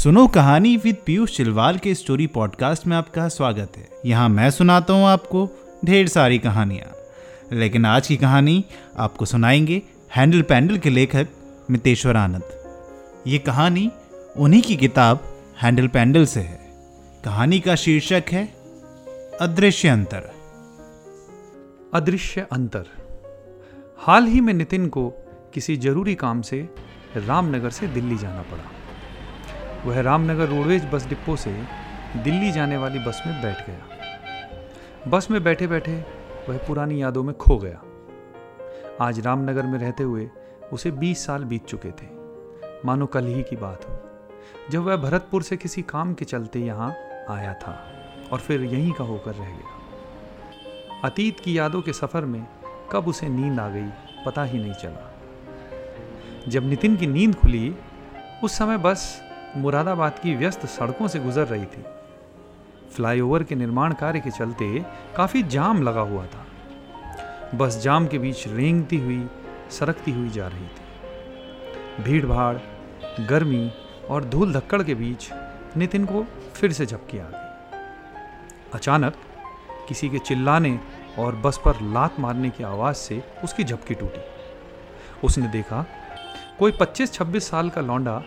सुनो कहानी विद पीयूष चिलवाल के स्टोरी पॉडकास्ट में आपका स्वागत है। यहाँ मैं सुनाता हूँ आपको ढेर सारी कहानियाँ। लेकिन आज की कहानी आपको सुनाएँगे हैंडल पैंडल के लेखक मितेश्वर आनंद। ये कहानी उन्हीं की किताब हैंडल पैंडल से है। कहानी का शीर्षक है, अदृश्य अंतर। अदृश्य अंतर। हाल ही में नितिन को किसी ज़रूरी काम से रामनगर से दिल्ली जाना पड़ा। वह रामनगर रोडवेज़ बस डिपो से दिल्ली जाने वाली बस में बैठ गया। बस में बैठे बैठे वह पुरानी यादों में खो गया। आज रामनगर में रहते हुए उसे 20 साल बीत चुके थे। मानो कल ही की बात हो। जब वह भरतपुर से किसी काम के चलते यहाँ आया था और फिर यहीं का होकर रह गया। अतीत की यादों के सफ़र में कब उसे नींद आ गई, पता ही नहीं चला। जब नितिन की नींद खुली, उस समय बस मुरादाबाद की व्यस्त सड़कों से गुजर रही थी। फ्लाईओवर के निर्माण कार्य के चलते काफ़ी जाम लगा हुआ था। बस जाम के बीच रेंगती हुई, सरकती हुई जा रही थी। भीड़ भाड़ गर्मी और धूल धक्कड़ के बीच नितिन को फिर से झपकी आ गई। अचानक किसी के चिल्लाने और बस पर लात मारने की आवाज़ से उसकी झपकी टूटी। उसने देखा, कोई 25-26 साल का लौंडा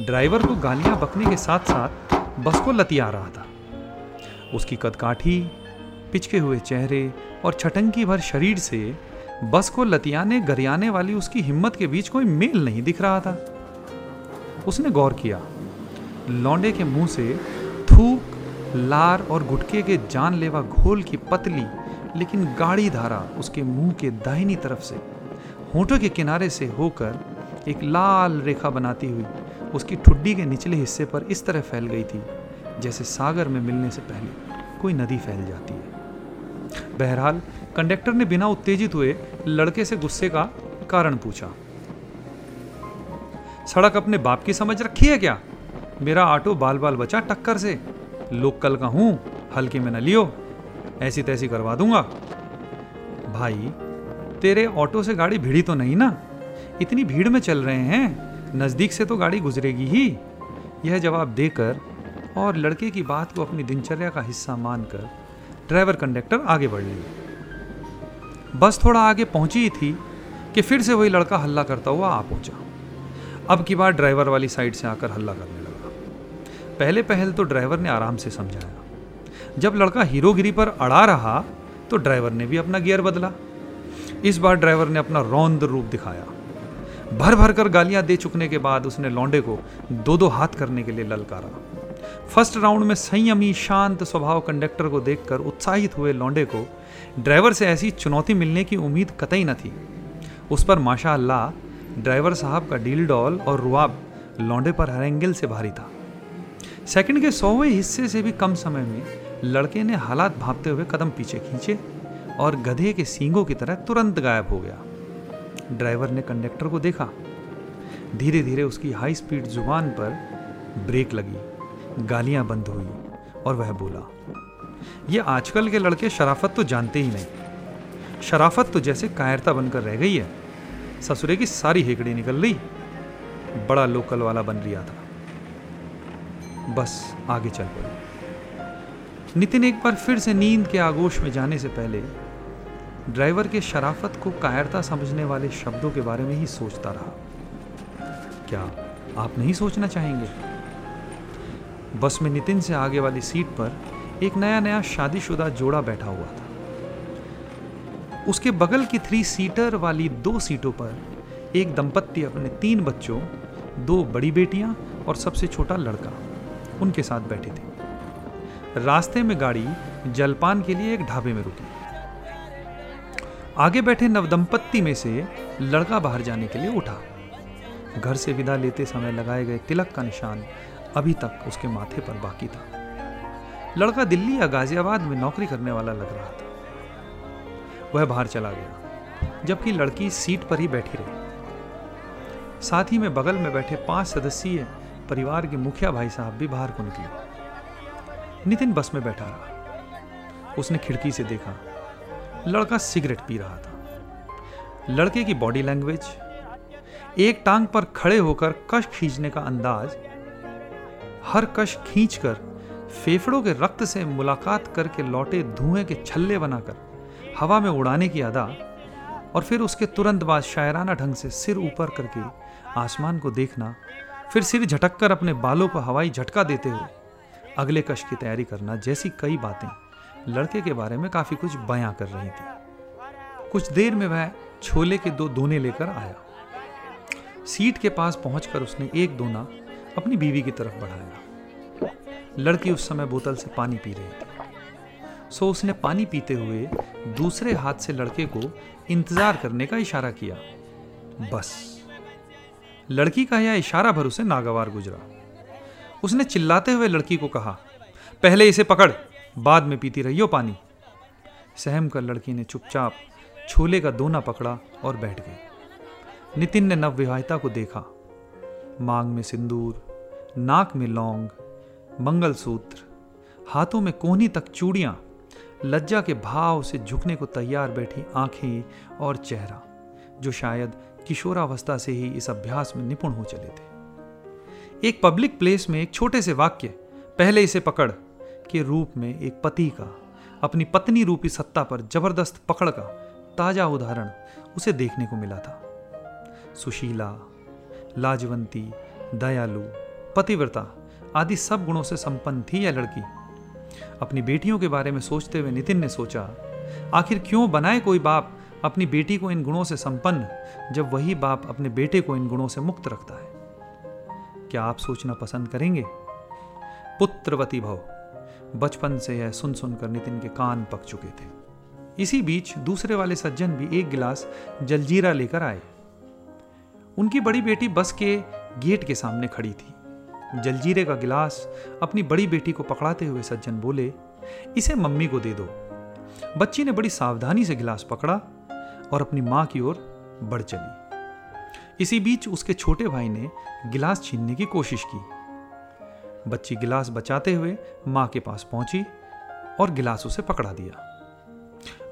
ड्राइवर को गालियाँ बकने के साथ साथ बस को लतिया रहा था। उसकी कदकाठी, पिचके हुए चेहरे और छटंकी भर शरीर से बस को लतियाने गरियाने वाली उसकी हिम्मत के बीच कोई मेल नहीं दिख रहा था। उसने गौर किया। लौंडे के मुँह से थूक, लार और गुटके के जानलेवा घोल की पतली, लेकिन गाढ़ी धारा उसके मुँह के दाहिनी तरफ़ से, होठों के किनारे से होकर एक लाल रेखा बनाती हुई उसकी ठुड्डी के निचले हिस्से पर इस तरह फैल गई थी, जैसे सागर में मिलने से पहले कोई नदी फैल जाती है। बहरहाल, कंडक्टर ने बिना उत्तेजित हुए लड़के से गुस्से का कारण पूछा। सड़क अपने बाप की समझ रखी है क्या? मेरा ऑटो बाल बाल बचा टक्कर से। लोकल का हूँ, हल्के में न लियो। ऐसी तैसी करवा दूँगा। भाई, तेरे ऑटो से गाड़ी भिड़ी तो नहीं ना? इतनी भीड़ में चल रहे हैं। नज़दीक से तो गाड़ी गुजरेगी ही। यह जवाब देकर और लड़के की बात को अपनी दिनचर्या का हिस्सा मानकर ड्राइवर कंडक्टर आगे बढ़ लिए। बस थोड़ा आगे पहुँची ही थी कि फिर से वही लड़का हल्ला करता हुआ आ पहुँचा। अब की बार ड्राइवर वाली साइड से आकर हल्ला करने लगा। पहले पहल तो ड्राइवर ने आराम से समझाया। जब लड़का हीरोगिरी पर अड़ा रहा तो ड्राइवर ने भी अपना गियर बदला। इस बार ड्राइवर ने अपना रौंद रूप दिखाया। भर भर कर गालियाँ दे चुकने के बाद उसने लौंडे को दो दो हाथ करने के लिए ललकारा। फ़र्स्ट राउंड में संयमी, शांत स्वभाव कंडक्टर को देखकर उत्साहित हुए लौंडे को ड्राइवर से ऐसी चुनौती मिलने की उम्मीद कतई न थी। उस पर माशा ड्राइवर साहब का डील डॉल और रुआब लौंडे पर हर एंगल से भारी था। सेकंड के सौवें हिस्से से भी कम समय में लड़के ने हालात भापते हुए कदम पीछे खींचे और गधे के सींगों की तरह तुरंत गायब हो गया। ड्राइवर ने कंडक्टर को देखा। धीरे धीरे उसकी हाई स्पीड ज़ुबान पर ब्रेक लगी, गालियाँ बंद हुई और वह बोला, ये आजकल के लड़के शराफत तो जानते ही नहीं। शराफत तो जैसे कायरता बनकर रह गई है। ससुरे की सारी हेकड़ी निकल रही बड़ा लोकल वाला बन लिया था। बस आगे चल पड़ी। नितिन एक बार फिर से नींद के आगोश में जाने से पहले ड्राइवर के शराफत को कायरता समझने वाले शब्दों के बारे में ही सोचता रहा। क्या आप नहीं सोचना चाहेंगे? बस में नितिन से आगे वाली सीट पर एक नया नया शादीशुदा जोड़ा बैठा हुआ था। उसके बगल की थ्री सीटर वाली दो सीटों पर एक दंपत्ति अपने तीन बच्चों, दो बड़ी बेटियाँ और सबसे छोटा लड़का उनके साथ बैठे थे। रास्ते में गाड़ी जलपान के लिए एक ढाबे में रुकी। आगे बैठे नवदंपत्ति में से लड़का बाहर जाने के लिए उठा। घर से विदा लेते समय लगाए गए तिलक का निशान अभी तक उसके माथे पर बाकी था। लड़का दिल्ली या गाजियाबाद में नौकरी करने वाला लग रहा था। वह बाहर चला गया, जबकि लड़की सीट पर ही बैठी रही। साथ ही में बगल में बैठे पाँच सदस्यीय परिवार के मुखिया भाई साहब भी बाहर को निकले। नितिन बस में बैठा रहा। उसने खिड़की से देखा लड़का सिगरेट पी रहा था। लड़के की बॉडी लैंग्वेज, एक टांग पर खड़े होकर कश खींचने का अंदाज, हर कश खींचकर फेफड़ों के रक्त से मुलाकात करके लौटे धुएँ के छल्ले बनाकर हवा में उड़ाने की अदा और फिर उसके तुरंत बाद शायराना ढंग से सिर ऊपर करके आसमान को देखना, फिर सिर झटक कर अपने बालों को हवाई झटका देते हुए अगले कश की तैयारी करना जैसी कई बातें। लड़के के बारे में काफ़ी कुछ बयां कर रही थी। कुछ देर में वह छोले के दो दोने लेकर आया। सीट के पास पहुंचकर उसने एक दोना अपनी बीवी की तरफ़ बढ़ाया। लड़की उस समय बोतल से पानी पी रही थी। सो उसने पानी पीते हुए दूसरे हाथ से लड़के को इंतज़ार करने का इशारा किया। बस। लड़की का यह इशारा भर उसे नागवार गुजरा। उसने चिल्लाते हुए लड़की को कहा, पहले इसे पकड़। बाद में पीती रहियो पानी। सहम कर लड़की ने चुपचाप छोले का दोना पकड़ा और बैठ गई। नितिन ने नवविवाहिता को देखा। मांग में सिंदूर, नाक में लौंग, मंगलसूत्र, हाथों में कोहनी तक चूड़ियाँ, लज्जा के भाव से झुकने को तैयार बैठी आँखें और चेहरा, जो शायद किशोरावस्था से ही इस अभ्यास में निपुण हो चले थे। एक पब्लिक प्लेस में एक छोटे से वाक्य, पहले इसे पकड़। के रूप में एक पति का, अपनी पत्नी रूपी सत्ता पर ज़बरदस्त पकड़ का ताज़ा उदाहरण उसे देखने को मिला था। सुशीला, लाजवंती, दयालु, पतिव्रता आदि सब गुणों से संपन्न थी यह लड़की। अपनी बेटियों के बारे में सोचते हुए नितिन ने सोचा, आखिर क्यों बनाए कोई बाप अपनी बेटी को इन गुणों से संपन्न, जब वही बाप अपने बेटे को इन गुणों से मुक्त रखता है? क्या आप सोचना पसंद करेंगे? पुत्रवती भव बचपन से यह सुन सुनकर नितिन के कान पक चुके थे। इसी बीच दूसरे वाले सज्जन भी एक गिलास जलजीरा लेकर आए। उनकी बड़ी बेटी बस के गेट के सामने खड़ी थी। जलजीरे का गिलास अपनी बड़ी बेटी को पकड़ाते हुए सज्जन बोले, इसे मम्मी को दे दो। बच्ची ने बड़ी सावधानी से गिलास पकड़ा और अपनी माँ की ओर बढ़ चली। इसी बीच उसके छोटे भाई ने गिलास छीनने की कोशिश की। बच्ची गिलास बचाते हुए माँ के पास पहुँची और गिलास उसे पकड़ा दिया।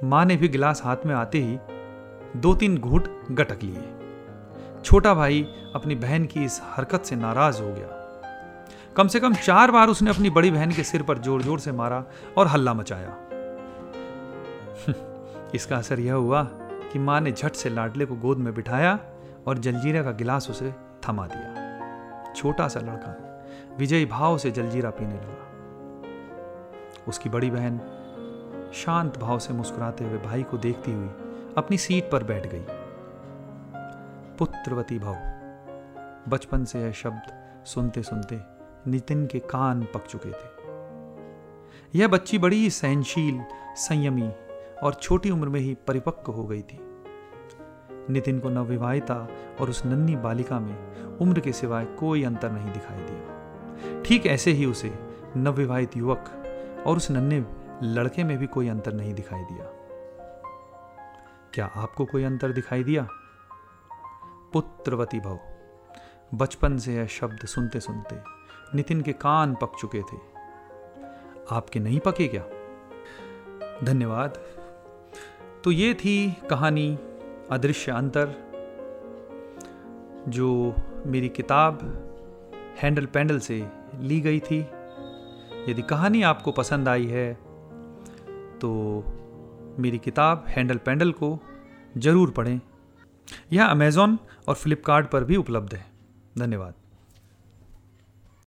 माँ ने भी गिलास हाथ में आते ही दो तीन घूट गटक लिए। छोटा भाई अपनी बहन की इस हरकत से नाराज़ हो गया। कम से कम चार बार उसने अपनी बड़ी बहन के सिर पर ज़ोर ज़ोर से मारा और हल्ला मचाया। इसका असर यह हुआ कि माँ ने झट से लाडले को गोद में बिठाया और जलजीरा का गिलास उसे थमा दिया। छोटा सा लड़का विजयी भाव से जलजीरा पीने लगा। उसकी बड़ी बहन शांत भाव से मुस्कुराते हुए भाई को देखती हुई अपनी सीट पर बैठ गई। पुत्रवती भाव, बचपन से यह शब्द सुनते सुनते नितिन के कान पक चुके थे। यह बच्ची बड़ी ही सहनशील, संयमी और छोटी उम्र में ही परिपक्व हो गई थी। नितिन को नवविवाहिता और उस नन्ही बालिका में उम्र के सिवाय कोई अंतर नहीं दिखाई दिया। ठीक ऐसे ही उसे नवविवाहित युवक और उस नन्हे लड़के में भी कोई अंतर नहीं दिखाई दिया। क्या आपको कोई अंतर दिखाई दिया? पुत्रवती भव बचपन से यह शब्द सुनते सुनते नितिन के कान पक चुके थे। आपके नहीं पके क्या? धन्यवाद। तो ये थी कहानी अदृश्य अंतर, जो मेरी किताब हैंडल पैंडल से ली गई थी। यदि कहानी आपको पसंद आई है तो मेरी किताब हैंडल पैंडल को ज़रूर पढ़ें। यह अमेज़ॉन और फ्लिपकार्ट पर भी उपलब्ध है। धन्यवाद।